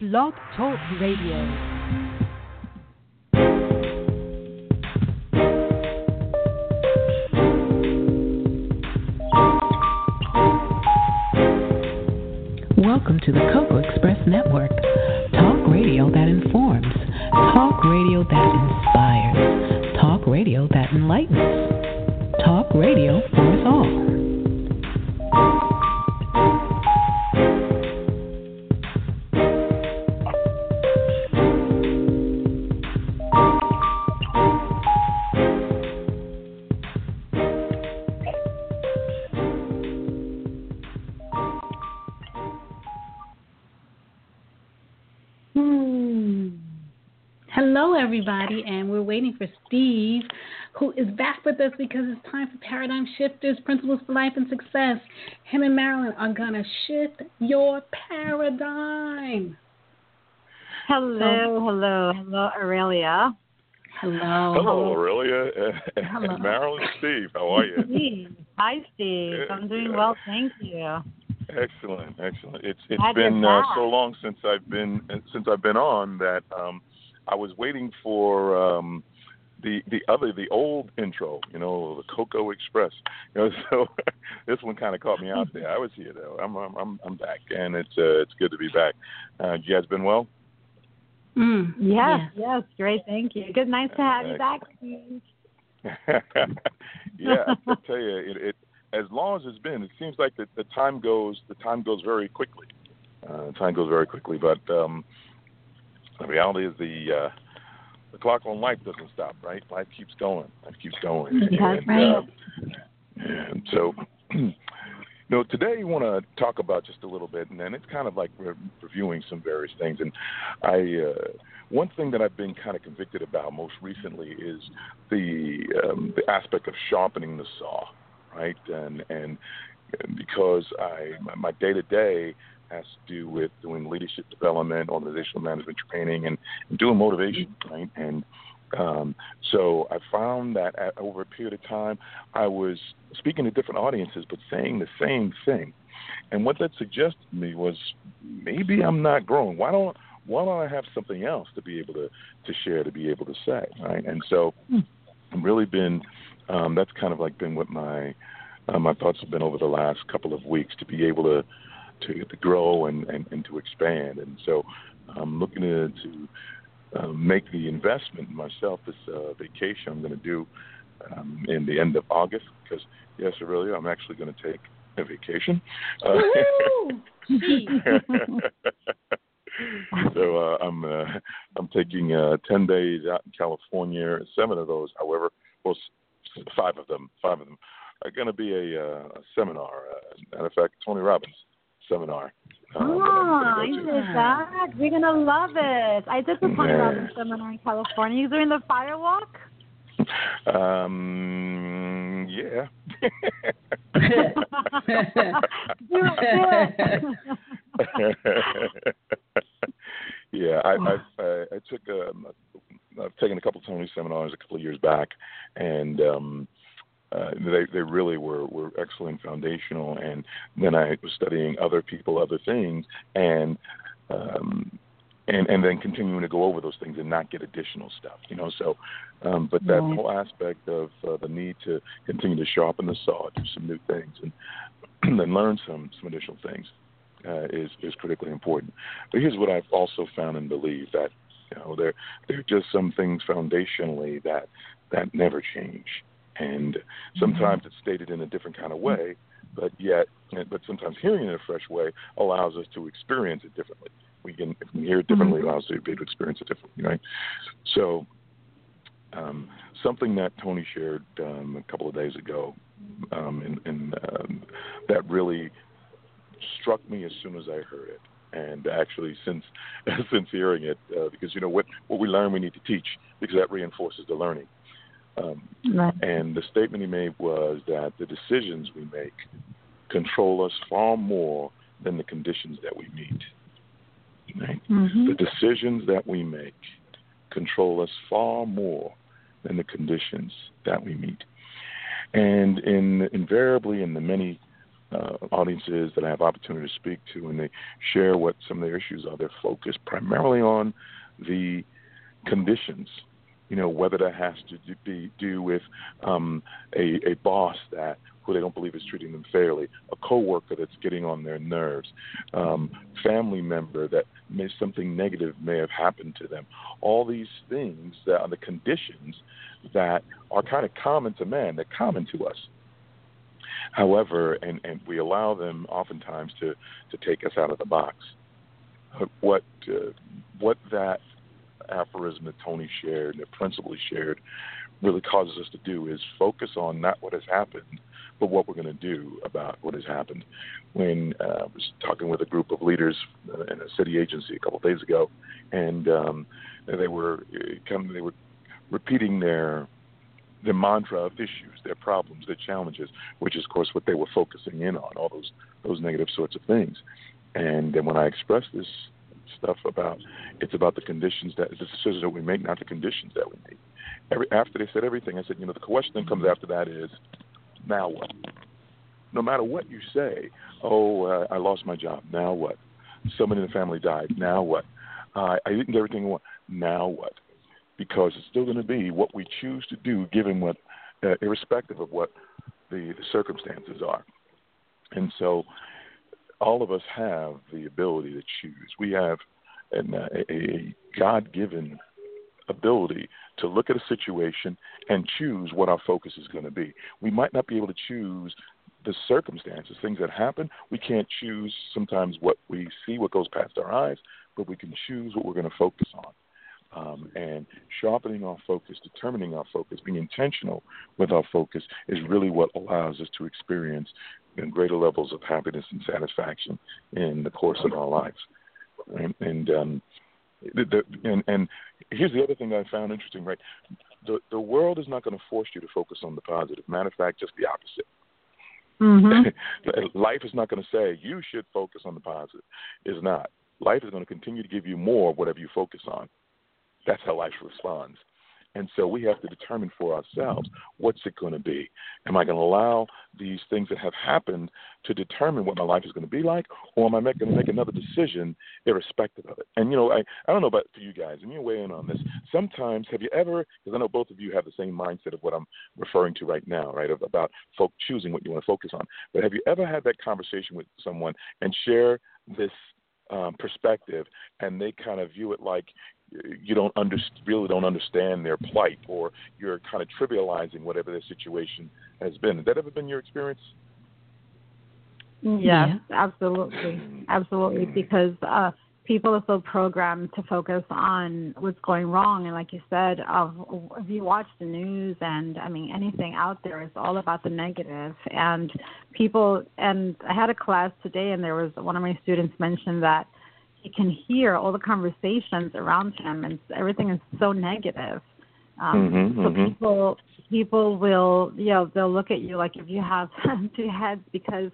Blog Talk Radio. Welcome to the Cocoa Express Network. Talk radio that informs. Talk radio that inspires. Talk radio that enlightens. Talk radio for us all. Everybody, and we're waiting for Steve, who is back with us because it's time for Paradigm Shifters Principles for Life and Success. Him and Marilyn are going to shift your paradigm. Hello, hello, hello, Aurelia. Hello. Hello, Aurelia. and Hello. Marilyn, Steve. How are you? Steve. Hi, Steve. I'm doing well, thank you. Excellent, excellent. It's it's Glad been uh, so long since I've been since I've been on that um, I was waiting for um, the the other the old intro, you know, the Cocoa Express. You know, so this one kind of caught me out there. I was here though. I'm I'm I'm, I'm back, and it's uh, it's good to be back. Uh, you guys been well? Mm, Yes, yes, great, thank you. Good, nice to have you back, yeah, I tell you, it, it as long as it's been, it seems like the, the time goes the time goes very quickly. Uh, time goes very quickly, but um, the reality is the uh, the clock on life doesn't stop, right? Life keeps going. Life keeps going. That's and, right. uh, and so, you know, today we want to talk about just a little bit, and then it's kind of like re- reviewing some various things. And I, uh, one thing that I've been kind of convicted about most recently is the um, the aspect of sharpening the saw, right? And and because I my day to day has to do with doing leadership development, organizational management training, and, and doing motivation, right? And um, so I found that at, over a period of time, I was speaking to different audiences, but saying the same thing. And what that suggested to me was maybe I'm not growing. Why don't why don't I have something else to be able to to share, to be able to say, right? And so I've really been um, that's kind of like been what my uh, my thoughts have been over the last couple of weeks to be able to to, to grow and, and, and to expand. And so I'm looking to, to uh, make the investment myself this uh, vacation I'm going to do um, in the end of August because yes, Aurelia, I'm actually going to take a vacation. Uh, so uh, I'm uh, I'm taking uh, ten days out in California. Seven of those, however, well, five of them, five of them are going to be a, uh, a seminar. Uh, matter of fact, Tony Robbins seminar. uh, Oh, I go to. did that. We're gonna love it. I did the Tony. Robbins seminar in California. You doing the firewalk? Um, yeah. do it, do it. yeah, I, I've, I, I took um, I've taken a couple of Tony seminars a couple of years back, and um, uh, they they really were were excellent, foundational. And then I was studying other people, other things, and um, and and then continuing to go over those things and not get additional stuff, you know. So, um, but that Right. whole aspect of uh, the need to continue to sharpen the saw, do some new things, and then learn some some additional things uh, is is critically important. But here's what I've also found and believe that you know there there are just some things foundationally that that never change, and sometimes it's stated in a different kind of way, but yet but sometimes hearing it in a fresh way allows us to experience it differently. We can if we hear it differently, it allows us to be able to experience it differently, right? So. Um, something that Tony shared um, a couple of days ago, um, and, and um, that really struck me as soon as I heard it And actually, since since hearing it, uh, because you know what what we learn, we need to teach because that reinforces the learning. Um, right. And the statement he made was that the decisions we make control us far more than the conditions that we meet. Right? Mm-hmm. The decisions that we make control us far more than the conditions that we meet. And in invariably in the many uh, audiences that I have opportunity to speak to, and they share what some of their issues are, they're focused primarily on the conditions. You know, whether that has to be do with um, a, a boss that who they don't believe is treating them fairly, a coworker that's getting on their nerves, um, family member that may something negative may have happened to them. All these things that are the conditions that are kind of common to man, they're common to us. However, and, and we allow them oftentimes to, to take us out of the box. What uh, what that aphorism that Tony shared and that principally shared really causes us to do is focus on not what has happened, but what we're going to do about what has happened. When uh, I was talking with a group of leaders in a city agency a couple of days ago, and um, they were uh, come, they were repeating their their mantra of issues, their problems, their challenges, which is of course what they were focusing in on, all those those negative sorts of things. And then when I expressed this stuff about it's about the conditions that the decisions that we make, not the conditions that we make. Every after they said everything, I said, you know, the question that comes after that is, now what? No matter what you say, oh, uh, I lost my job. Now what? Someone in the family died. Now what? Uh, I didn't get everything I want. Now what? Because it's still going to be what we choose to do, given what, uh, irrespective of what the, the circumstances are. And so, all of us have the ability to choose. We have an, uh, a God-given ability to look at a situation and choose what our focus is going to be. We might not be able to choose the circumstances, things that happen. We can't choose sometimes what we see, what goes past our eyes, but we can choose what we're going to focus on. Um, and sharpening our focus, determining our focus, being intentional with our focus is really what allows us to experience greater levels of happiness and satisfaction in the course of our lives. And, and um, the, the, and, and here's the other thing I found interesting, right? The the world is not going to force you to focus on the positive. Matter of fact, just the opposite. Mm-hmm. Life is not going to say you should focus on the positive. It's not. Life is going to continue to give you more of whatever you focus on. That's how life responds. And so we have to determine for ourselves what's it going to be. Am I going to allow these things that have happened to determine what my life is going to be like, or am I going to make another decision irrespective of it? And you know, I I don't know about for you guys, and you weigh in on this. Sometimes, have you ever? Because I know both of you have the same mindset of what I'm referring to right now, right? Of, about folk choosing what you want to focus on. But have you ever had that conversation with someone and share this um, perspective, and they kind of view it like you don't under, really don't understand their plight, or you're kind of trivializing whatever their situation has been. Has that ever been your experience? Yes, yeah. absolutely, absolutely. Because uh, people are so programmed to focus on what's going wrong, and like you said, of if you watch the news and I mean anything out there is all about the negative. negative, and people. And I had a class today, and there was one of my students mentioned that he can hear all the conversations around him, and everything is so negative. Um, mm-hmm, so mm-hmm. people people will you know they'll look at you like if you have two heads because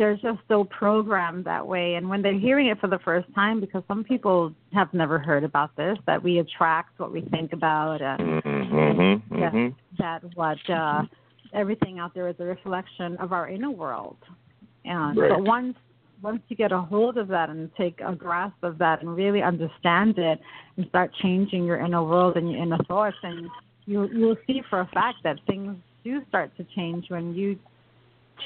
they're just so programmed that way. And when they're hearing it for the first time, because some people have never heard about this, that we attract what we think about, and, mm-hmm, that, mm-hmm. that what uh, everything out there is a reflection of our inner world. And right. but once once you get a hold of that and take a grasp of that and really understand it and start changing your inner world and your inner thoughts and you you'll see for a fact that things do start to change when you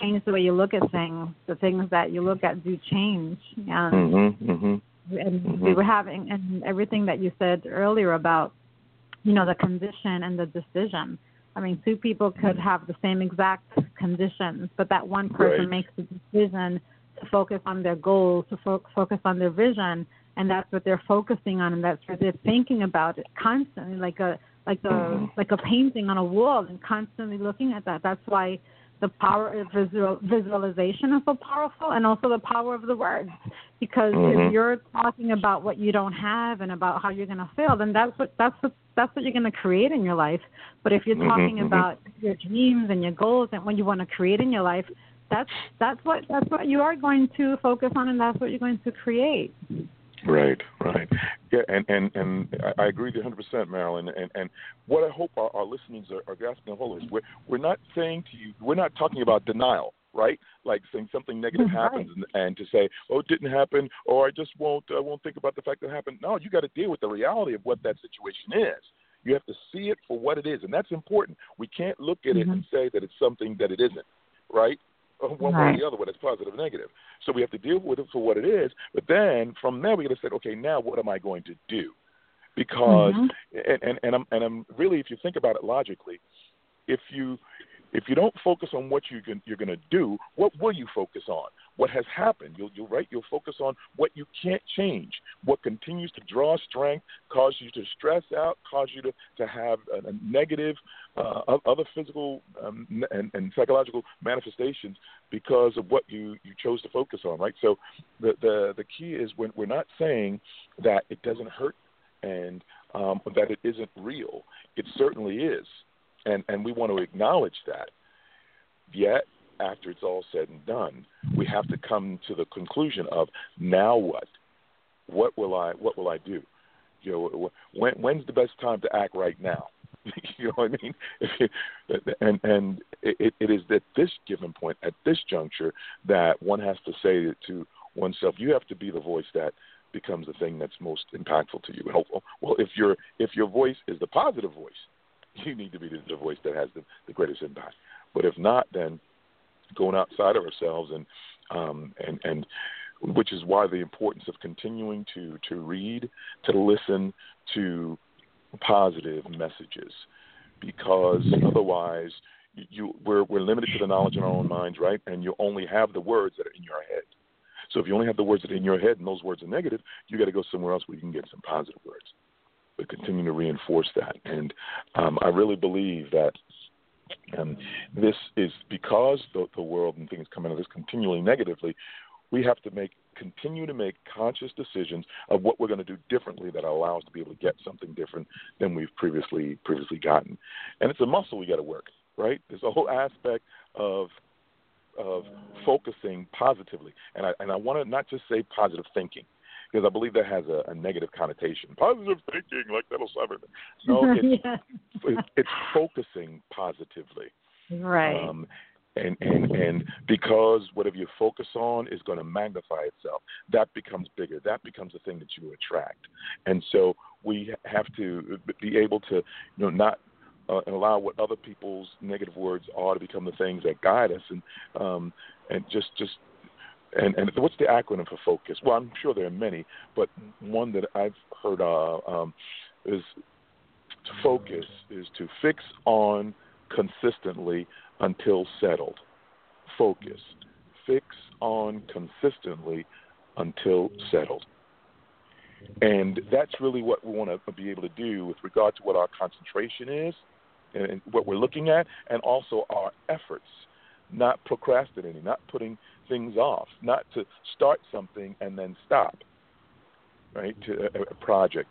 change the way you look at things. The things that you look at do change. And mm-hmm, mm-hmm, and mm-hmm. we were having and everything that you said earlier about you know the condition and the decision. I mean, two people could have the same exact conditions, but that one person Right. makes the decision to focus on their goals, to fo- focus on their vision, and that's what they're focusing on, and that's what they're thinking about it constantly, like a like a Mhm. like a painting on a wall, and constantly looking at that. That's why the power of visual, visualization is so powerful, and also the power of the words. Because mm-hmm. if you're talking about what you don't have and about how you're going to fail, then that's what that's what that's what you're going to create in your life. But if you're mm-hmm, talking mm-hmm. about your dreams and your goals and what you want to create in your life, that's that's what that's what you are going to focus on, and that's what you're going to create. Right, right. Yeah, and and and I agree with you 100 percent, Marilyn. And and what I hope our, our listeners are, are grasping a hold of is we're we're not saying to you, we're not talking about denial, right? Like saying something negative right. happens and, and to say, oh, it didn't happen, or I just won't I won't think about the fact that it happened. No, you got to deal with the reality of what that situation is. You have to see it for what it is, and that's important. We can't look at mm-hmm. it and say that it's something that it isn't, right? one right. way or the other, whether it's positive or negative. So we have to deal with it for what it is. But then from there, we got to say, okay, now what am I going to do? Because mm-hmm. and, and and I'm and I'm really, if you think about it logically, if you if you don't focus on what you can, you're going to do, what will you focus on? What has happened? You'll, you'll right. You'll focus on what you can't change. What continues to draw strength, cause you to stress out, cause you to to have a, a negative, uh, other physical um, and, and psychological manifestations because of what you you chose to focus on. Right. So the the the key is when we're not saying that it doesn't hurt and um, that it isn't real. It certainly is and and we want to acknowledge that. Yet, after it's all said and done, we have to come to the conclusion of now what? What will I what will I do? You know, when when's the best time to act right now? you know what I mean? and and it, it is at this given point, at this juncture, that one has to say to oneself, you have to be the voice that becomes the thing that's most impactful to you. Helpful. Well, if your if your voice is the positive voice, you need to be the, the voice that has the, the greatest impact. But if not, then going outside of ourselves and um, and and which is why the importance of continuing to to read, to listen to positive messages, because otherwise you we're we're limited to the knowledge in our own minds, right? And you only have the words that are in your head. So if you only have the words that are in your head and those words are negative, you got to go somewhere else where you can get some positive words continue to reinforce that. And um, I really believe that um, this is because the, the world and things come out of this continually negatively. We have to make continue to make conscious decisions of what we're going to do differently that allow us to be able to get something different than we've previously previously gotten. And it's a muscle we got to work, right? There's a whole aspect of of focusing positively, and I and I want to not just say positive thinking because I believe that has a, a negative connotation. Positive thinking, like that'll solve everything. No, it's, yeah. it, it's focusing positively. Right. Um, and and and because whatever you focus on is going to magnify itself, that becomes bigger. That becomes the thing that you attract. And so we have to be able to, you know, not uh, allow what other people's negative words are to become the things that guide us, and um, and just just and, and what's the acronym for focus? Well, I'm sure there are many, but one that I've heard um, is to focus is to fix on consistently until settled. Focus. Fix on consistently until settled. And that's really what we want to be able to do with regard to what our concentration is and what we're looking at, and also our efforts, not procrastinating, not putting things off, not to start something and then stop, right, to a, a project,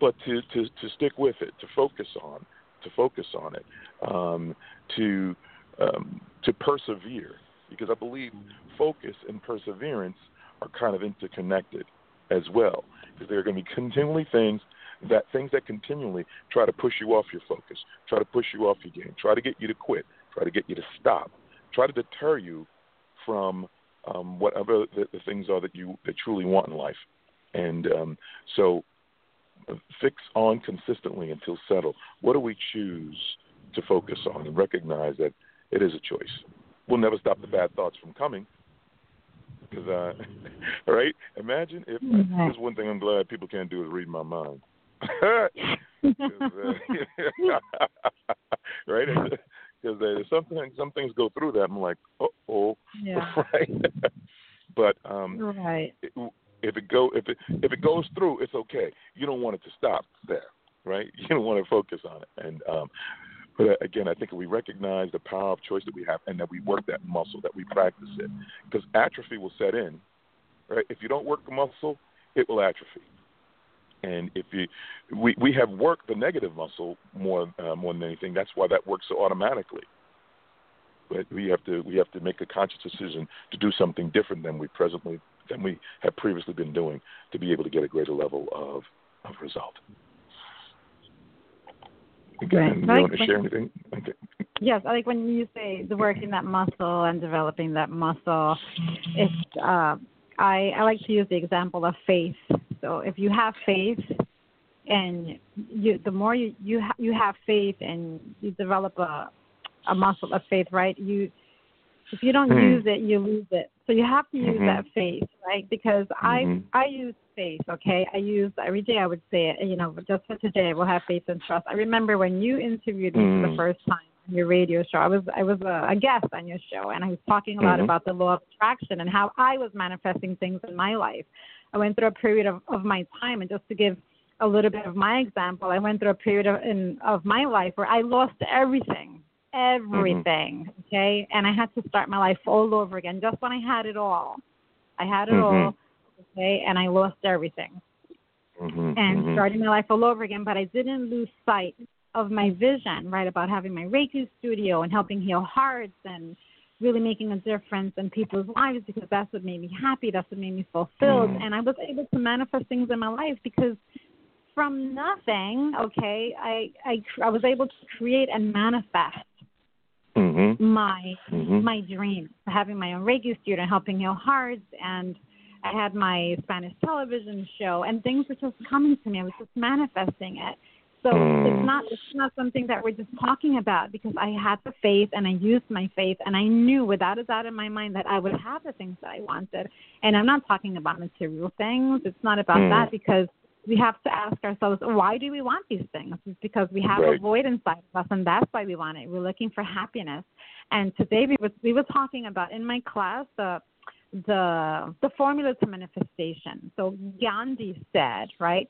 but to, to, to stick with it, to focus on, to focus on it, um, to, um, to persevere, because I believe focus and perseverance are kind of interconnected as well, because there are going to be continually things that things that continually try to push you off your focus, try to push you off your game, try to get you to quit, try to get you to stop, try to deter you from um, whatever the, the, things are that you that truly want in life. And um, so, uh, fix on consistently until settled. What do we choose to focus on and recognize that it is a choice? We'll never stop the bad thoughts from coming. Because, uh, right? Imagine if mm-hmm. there's one thing I'm glad people can't do is read my mind. uh, right? Because uh, something some things go through that. I'm like, oh, yeah. right. but um, right. It, if it go if it if it goes through, it's okay. You don't want it to stop there, right? You don't want to focus on it. And um, But uh, again, I think we recognize the power of choice that we have, and that we work that muscle, that we practice it, because atrophy will set in. Right? If you don't work the muscle, it will atrophy. And if you, we we have worked the negative muscle more uh, more than anything. That's why that works so automatically. But we have to we have to make a conscious decision to do something different than we presently than we have previously been doing to be able to get a greater level of of result. Again, right. you want to share anything? Okay. Yes, I like when you say the working that muscle and developing that muscle. It's uh, I I like to use the example of faith. So if you have faith, and you the more you you ha- you have faith and you develop a a muscle of faith, right? You if you don't mm-hmm. use it, you lose it. So you have to use mm-hmm. that faith, right? Because mm-hmm. I I use faith, okay? I use every day I would say it, you know, just for today we'll have faith and trust. I remember when you interviewed me for the mm. first time on your radio show. I was I was a, a guest on your show and I was talking a lot mm-hmm. about the law of attraction and how I was manifesting things in my life. I went through a period of, of my time and just to give a little bit of my example, I went through a period of in of my life where I lost everything everything, mm-hmm. okay? And I had to start my life all over again just when I had it all. I had it mm-hmm. all, okay? And I lost everything. Mm-hmm. And mm-hmm. starting my life all over again, but I didn't lose sight of my vision, right, about having my Reiki studio and helping heal hearts and really making a difference in people's lives because that's what made me happy. That's what made me fulfilled. Mm-hmm. And I was able to manifest things in my life because from nothing, okay, I, I I was able to create and manifest mm-hmm. my mm-hmm. my dream, having my own Reiki studio, helping heal hearts, and I had my Spanish television show, and things were just coming to me. I was just manifesting it. So mm. it's not it's not something that we're just talking about because I had the faith and I used my faith and I knew without a doubt in my mind that I would have the things that I wanted. And I'm not talking about material things. It's not about mm. that because we have to ask ourselves, why do we want these things? It's because we have right. a void inside of us, and that's why we want it. We're looking for happiness. And today we were we were talking about in my class the the the formula to manifestation. So Gandhi said, right?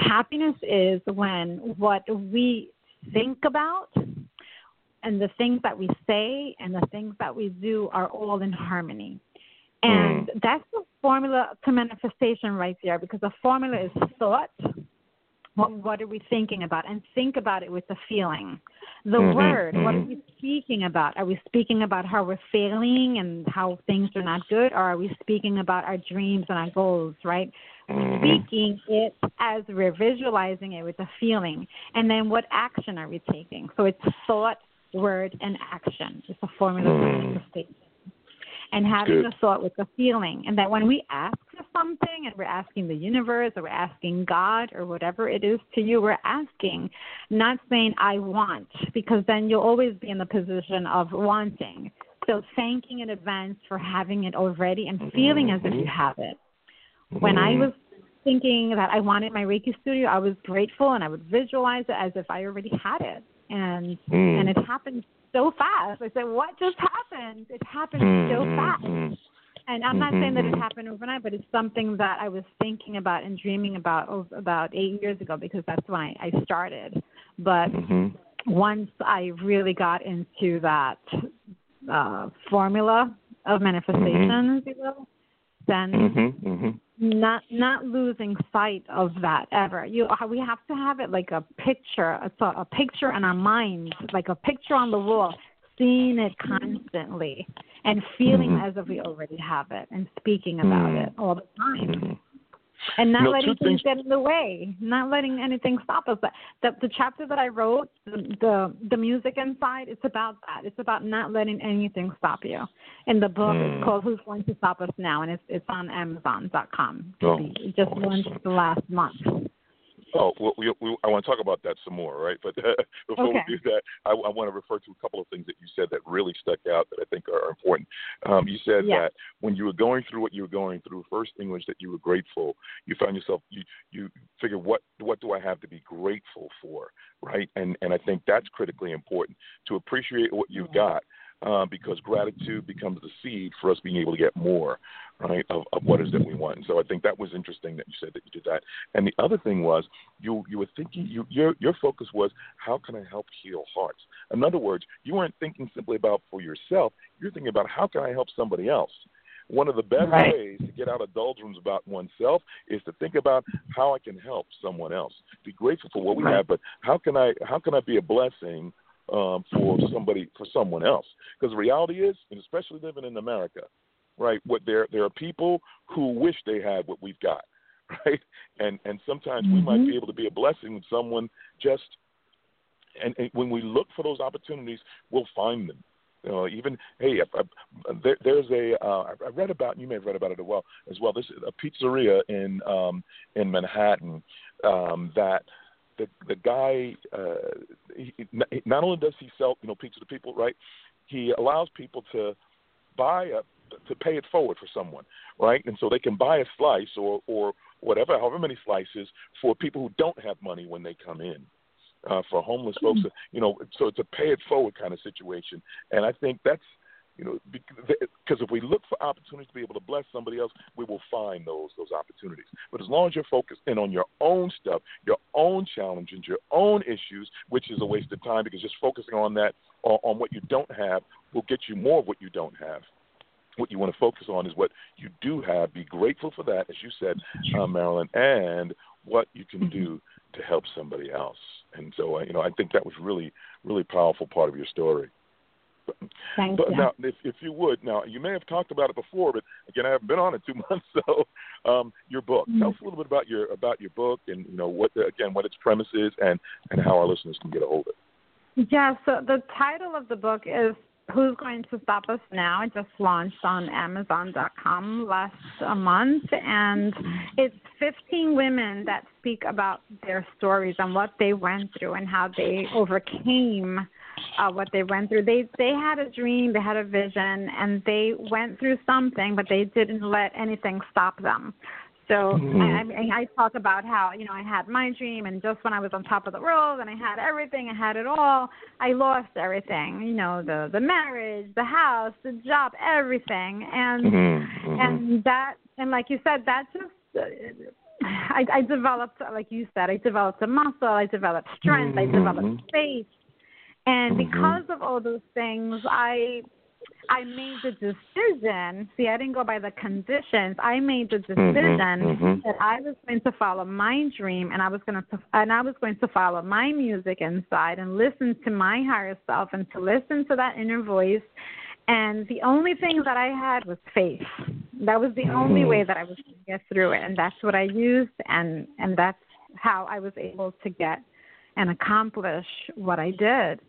Happiness is when what we think about and the things that we say and the things that we do are all in harmony. And mm. that's the formula to manifestation right there because the formula is thought. What, what are we thinking about? And think about it with the feeling. The mm-hmm, word, what are mm-hmm. we speaking about? Are we speaking about how we're failing and how things are not good? Or are we speaking about our dreams and our goals, right? Mm-hmm. Speaking it as we're visualizing it with a feeling. And then what action are we taking? So it's thought, word, and action. It's a formula for mm. manifestation and having a thought with a feeling. And that when we ask for something and we're asking the universe or we're asking God or whatever it is to you, we're asking, not saying, I want, because then you'll always be in the position of wanting. So thanking in advance for having it already and feeling as if you have it. When I was thinking that I wanted my Reiki studio, I was grateful and I would visualize it as if I already had it. And mm. and it happened so fast. I said, What just happened? It happened mm-hmm. so fast. And I'm not saying that it mm-hmm. happened overnight, but it's something that I was thinking about and dreaming about about eight years ago because that's when I, I started. But mm-hmm. once I really got into that uh, formula of manifestation, mm-hmm. if you will, then mm-hmm, mm-hmm. not not losing sight of that ever. You we have to have it like a picture, a, a picture in our minds, like a picture on the wall, seeing it constantly and feeling mm-hmm. as if we already have it and speaking about mm-hmm. it all the time. And not letting things, things, get in the way, not letting anything stop us. But the, the chapter that I wrote, the, the the music inside, it's about that. It's about not letting anything stop you. And the book mm. is hmm. called "Who's Going to Stop Us Now," and it's it's on Amazon.com. Oh, it just awesome. launched the last month. Oh, well, we, we, I want to talk about that some more, right? But uh, before okay. we do that, I, I, want to refer to a couple of things that you said that really stuck out that I think are important. Um, you said yeah. that when you were going through what you were going through, first thing was that you were grateful. You found yourself you you figure what what do I have to be grateful for, right? And and I think that's critically important to appreciate what you've got. Uh, because gratitude becomes the seed for us being able to get more. right, of, of what is that we want. And so I think that was interesting that you said that you did that. And the other thing was you you were thinking you your your focus was how can I help heal hearts. In other words, you weren't thinking simply about for yourself. You're thinking about how can I help somebody else. One of the best right. ways to get out of doldrums about oneself is to think about how I can help someone else. Be grateful for what we right. have, but how can I how can I be a blessing um, for somebody for someone else? Because the reality is, and especially living in America, right? What there there are people who wish they had what we've got, right? And and sometimes mm-hmm. we might be mm-hmm. able to be a blessing with someone just. And, and when we look for those opportunities, we'll find them. You know, even hey, I, I, there, there's a uh, I read about you may have read about it as well as well. This a pizzeria in um, in Manhattan um, that the the guy uh, he, not only does he sell you know pizza to people right, he allows people to buy a to pay it forward for someone, right? And so they can buy a slice or or whatever, however many slices for people who don't have money when they come in. Uh, for homeless folks, you know, so it's a pay it forward kind of situation, and I think that's you know, because if we look for opportunities to be able to bless somebody else, we will find those those opportunities. But as long as you're focused in on your own stuff, your own challenges, your own issues, which is a waste of time because just focusing on that on, on what you don't have will get you more of what you don't have what you want to focus on is what you do have. Be grateful for that, as you said, uh, Marilyn, and what you can mm-hmm. do to help somebody else. And so, uh, you know, I think that was really, really powerful part of your story. Thank but you. now, if, if you would, now you may have talked about it before, but again, I haven't been on it two months. So, um, your book. Mm-hmm. Tell us a little bit about your about your book, and you know what the, again what its premise is, and and how our listeners can get a hold of it. Yeah. So the title of the book is Who's Going to Stop Us Now? It just launched on Amazon.com last month, and it's 15 women that speak about their stories and what they went through and how they overcame uh, what they went through. They they had a dream, they had a vision, and they went through something, but they didn't let anything stop them. So mm-hmm. I, I, I talk about how you know I had my dream, and just when I was on top of the world, and I had everything, I had it all. I lost everything. You know, the the marriage, the house, the job, everything, and mm-hmm. mm-hmm. and that, and like you said, that just. Uh, I, I developed, like you said, I developed a muscle, I developed strength, I developed mm-hmm. faith, and mm-hmm. because of all those things, I I made the decision. See, I didn't go by the conditions. I made the mm-hmm, decision mm-hmm, that I was going to follow my dream, and I was going to and I was going to follow my music inside and listen to my higher self and to listen to that inner voice. And the only thing that I had was faith. That was the mm-hmm. only way that I was going to get through it, and that's what I used, and and that's how I was able to get and accomplish what I did.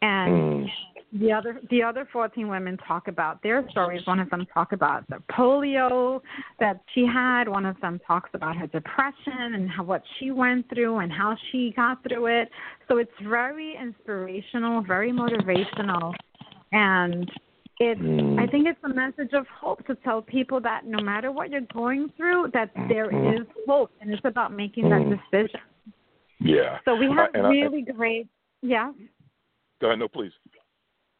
And mm. the other the other 14 women talk about their stories. One of them talk about the polio that she had. One of them talks about her depression and how, what she went through and how she got through it. So it's very inspirational, very motivational, and it's mm. I think it's a message of hope to tell people that no matter what you're going through, that there mm-hmm. is hope, and it's about making mm. that decision. Yeah. So we have really I, great. Yeah. Go ahead. No, please.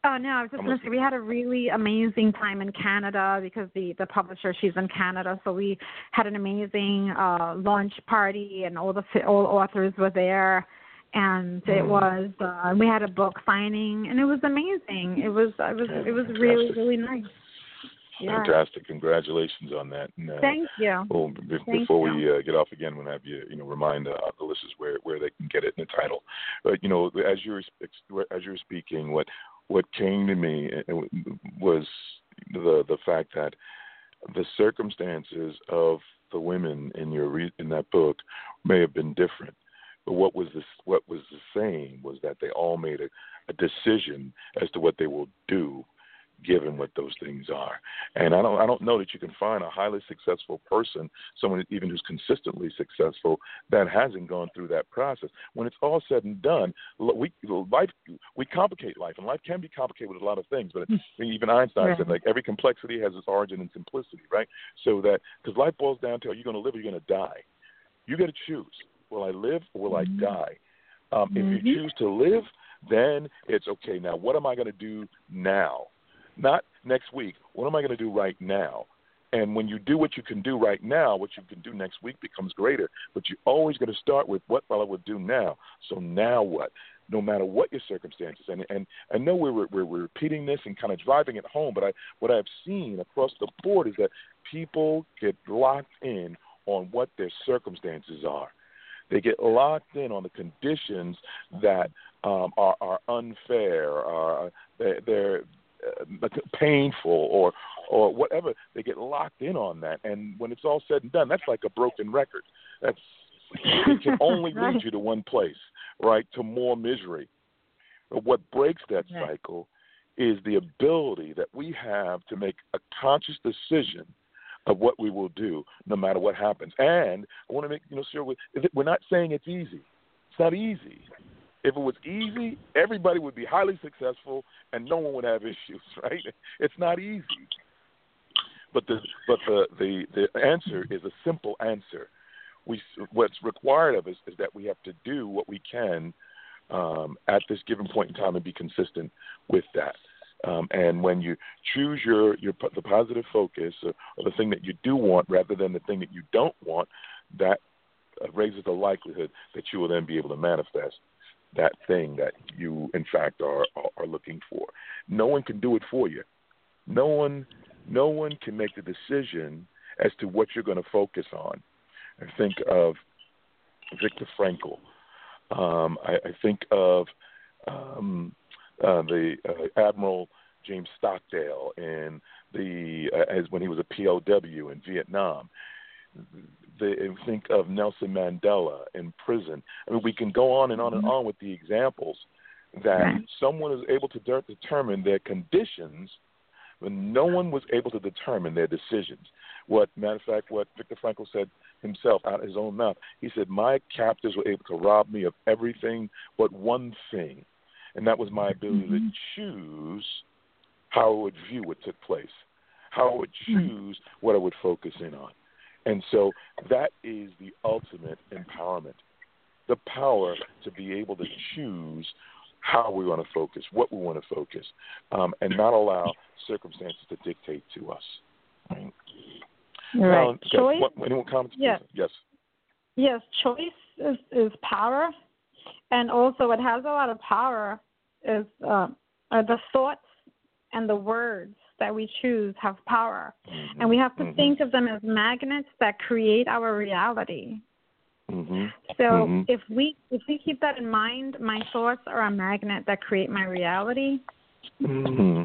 Oh no, I was just going to say we had a really amazing time in Canada because the the publisher she's in Canada, so we had an amazing uh launch party and all the all authors were there, and it mm. was uh, we had a book signing and it was amazing. It was it was it was really really nice. Yeah. Fantastic! Congratulations on that. And, uh, Thank you. Well, b- Thank before you. we uh, get off again, we'll have you, you know, remind uh, the listeners where where they can get it in the title. But you know, as you were as you were speaking, what what came to me uh, was the the fact that the circumstances of the women in your re- in that book may have been different, but what was this what was the same was that they all made a, a decision as to what they will do given what those things are. And I don't I don't know that you can find a highly successful person, someone even who's consistently successful, that hasn't gone through that process. When it's all said and done, we life we complicate life, and life can be complicated with a lot of things. But hmm. even Einstein said like every complexity has its origin in simplicity, right? So that because life boils down to are you going to live or are you going to die? You got to choose. Will I live or will mm-hmm. I die? Um, mm-hmm. If you mm-hmm. choose to live, then it's okay. Now, what am I going to do now? Not next week. What am I going to do right now And when you do what you can do right now, what you can do next week becomes greater. But you're always going to start with what I would do now. So now what? No matter what your circumstances, and and I know we're, we're we're repeating this and kind of driving it home, but I what I've seen across the board is that people get locked in on what their circumstances are. They get locked in on the conditions that um, are, are unfair, are they're uh, painful, or or whatever. They get locked in on that, and when it's all said and done, that's like a broken record. That's it can only right. lead you to one place, right? To more misery. But what breaks that cycle is the ability that we have to make a conscious decision of what we will do, no matter what happens. And I want to make you know sure we're not saying it's easy. It's not easy. If it was easy, everybody would be highly successful and no one would have issues, right? It's not easy. But the but the the, the answer is a simple answer. We what's required of us is that we have to do what we can um, at this given point in time and be consistent with that. Um, and when you choose your, your the positive focus or, or, the thing that you do want rather than the thing that you don't want, that uh, raises the likelihood that you will then be able to manifest that thing that you in fact are, are are looking for. No one can do it for you. No one no one can make the decision as to what you're going to focus on. I think of Viktor Frankl. Um, I, I think of um, uh, the uh, Admiral James Stockdale in the uh, as when he was a POW in Vietnam. The, think of Nelson Mandela in prison. I mean, we can go on and on and mm-hmm. on with the examples that someone is able to de- determine their conditions when no one was able to determine their decisions. What, matter of fact, what Viktor Frankl said himself out of his own mouth, he said, My captors were able to rob me of everything but one thing, and that was my ability mm-hmm. to choose how I would view what took place, how I would mm-hmm. choose what I would focus in on. And so that is the ultimate empowerment the power to be able to choose how we want to focus, what we want to focus, um, and not allow circumstances to dictate to us. Right. right. okay. Choice. What, anyone comments? Yes. Yes. Yes. Choice is, is power, and also what has a lot of power is uh, are the thoughts and the words that we choose have power, mm-hmm. and we have to mm-hmm. think of them as magnets that create our reality. Mm-hmm. So mm-hmm. if we if we keep that in mind, my thoughts are a magnet that create my reality. Mm-hmm.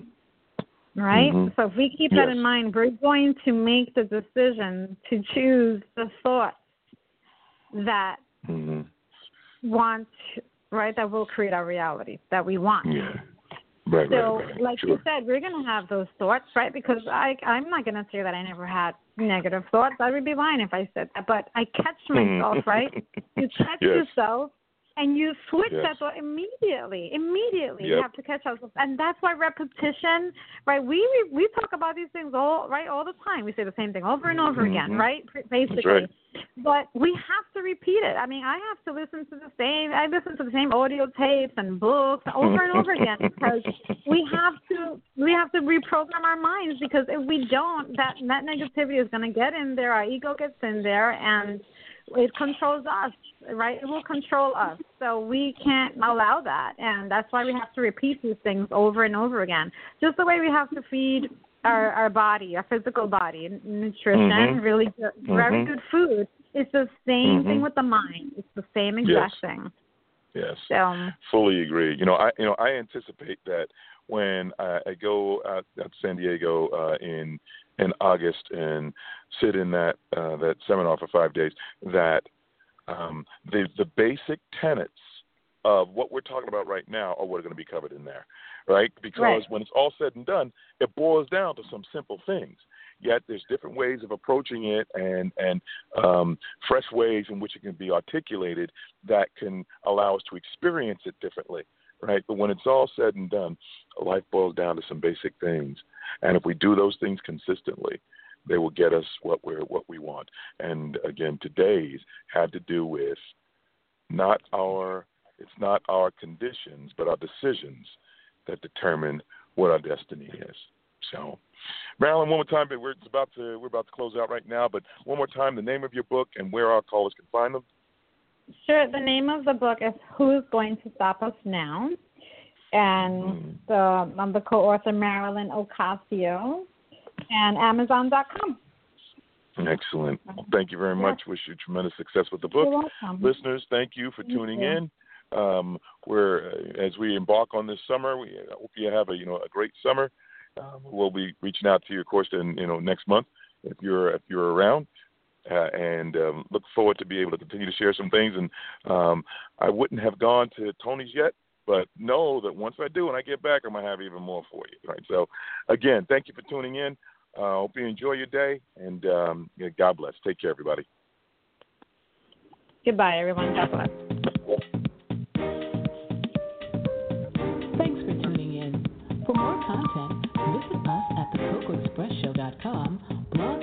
Right? Mm-hmm. So if we keep yes. that in mind, we're going to make the decision to choose the thoughts that want right that will create our reality that we want. Yeah. Right, so, right, right. like sure. you said, we're gonna have those thoughts, right? Because I, I'm not gonna say that I never had negative thoughts. I would be lying if I said that. But I catch myself, right? You catch yes. yourself and you switch yes. that immediately. Immediately, yep. you have to catch ourselves, and that's why repetition, right? We we talk about these things all right all the time. We say the same thing over and over mm-hmm. again, right? Basically, right. but we have to repeat it. I mean, I have to listen to the same. I listen to the same audio tapes and books over and over again because we have to we have to reprogram our minds because if we don't, that that negativity is going to get in there. Our ego gets in there and it controls us, right? It will control us. So we can't allow that. And that's why we have to repeat these things over and over again. Just the way we have to feed our, our body, our physical body, nutrition, mm-hmm. really good, mm-hmm. very good food. It's the same mm-hmm. thing with the mind. It's the same exact yes. thing. Yes. So, fully agree. You know, I you know I anticipate that when I, I go out, out to San Diego uh, in in August and sit in that uh, that seminar for five days, that um, the the basic tenets of what we're talking about right now are what are going to be covered in there, right? Because right. when it's all said and done, it boils down to some simple things. Yet there's different ways of approaching it and and um, fresh ways in which it can be articulated that can allow us to experience it differently right? But when it's all said and done, life boils down to some basic things. And if we do those things consistently, they will get us what we're what we want. And again, today's had to do with not our it's not our conditions, but our decisions that determine what our destiny is. So, Marilyn, one more time, but we're about to we're about to close out right now. But one more time, the name of your book and where our callers can find them. Sure. The name of the book is Who's Going to Stop Us Now? And mm-hmm. the, I'm the co-author Marilyn Ocasio and Amazon.com. Excellent. Well, thank you very much. Wish you tremendous success with the book. Listeners, thank you for tuning you. in. Um, where uh, as we embark on this summer, we hope you have a you know a great summer. Um, we'll be reaching out to you, of course, in you know next month if you're if you're around. Uh, and um, look forward to be able to continue to share some things. And um, I wouldn't have gone to Tony's yet, but know that once I do and I get back, I'm gonna have even more for you. Right. So, again, thank you for tuning in. I uh, hope you enjoy your day, and um, yeah, God bless. Take care, everybody. Goodbye, everyone. God bless. Thanks for tuning in. For more content, visit us at thecocoexpressshow.com, Blog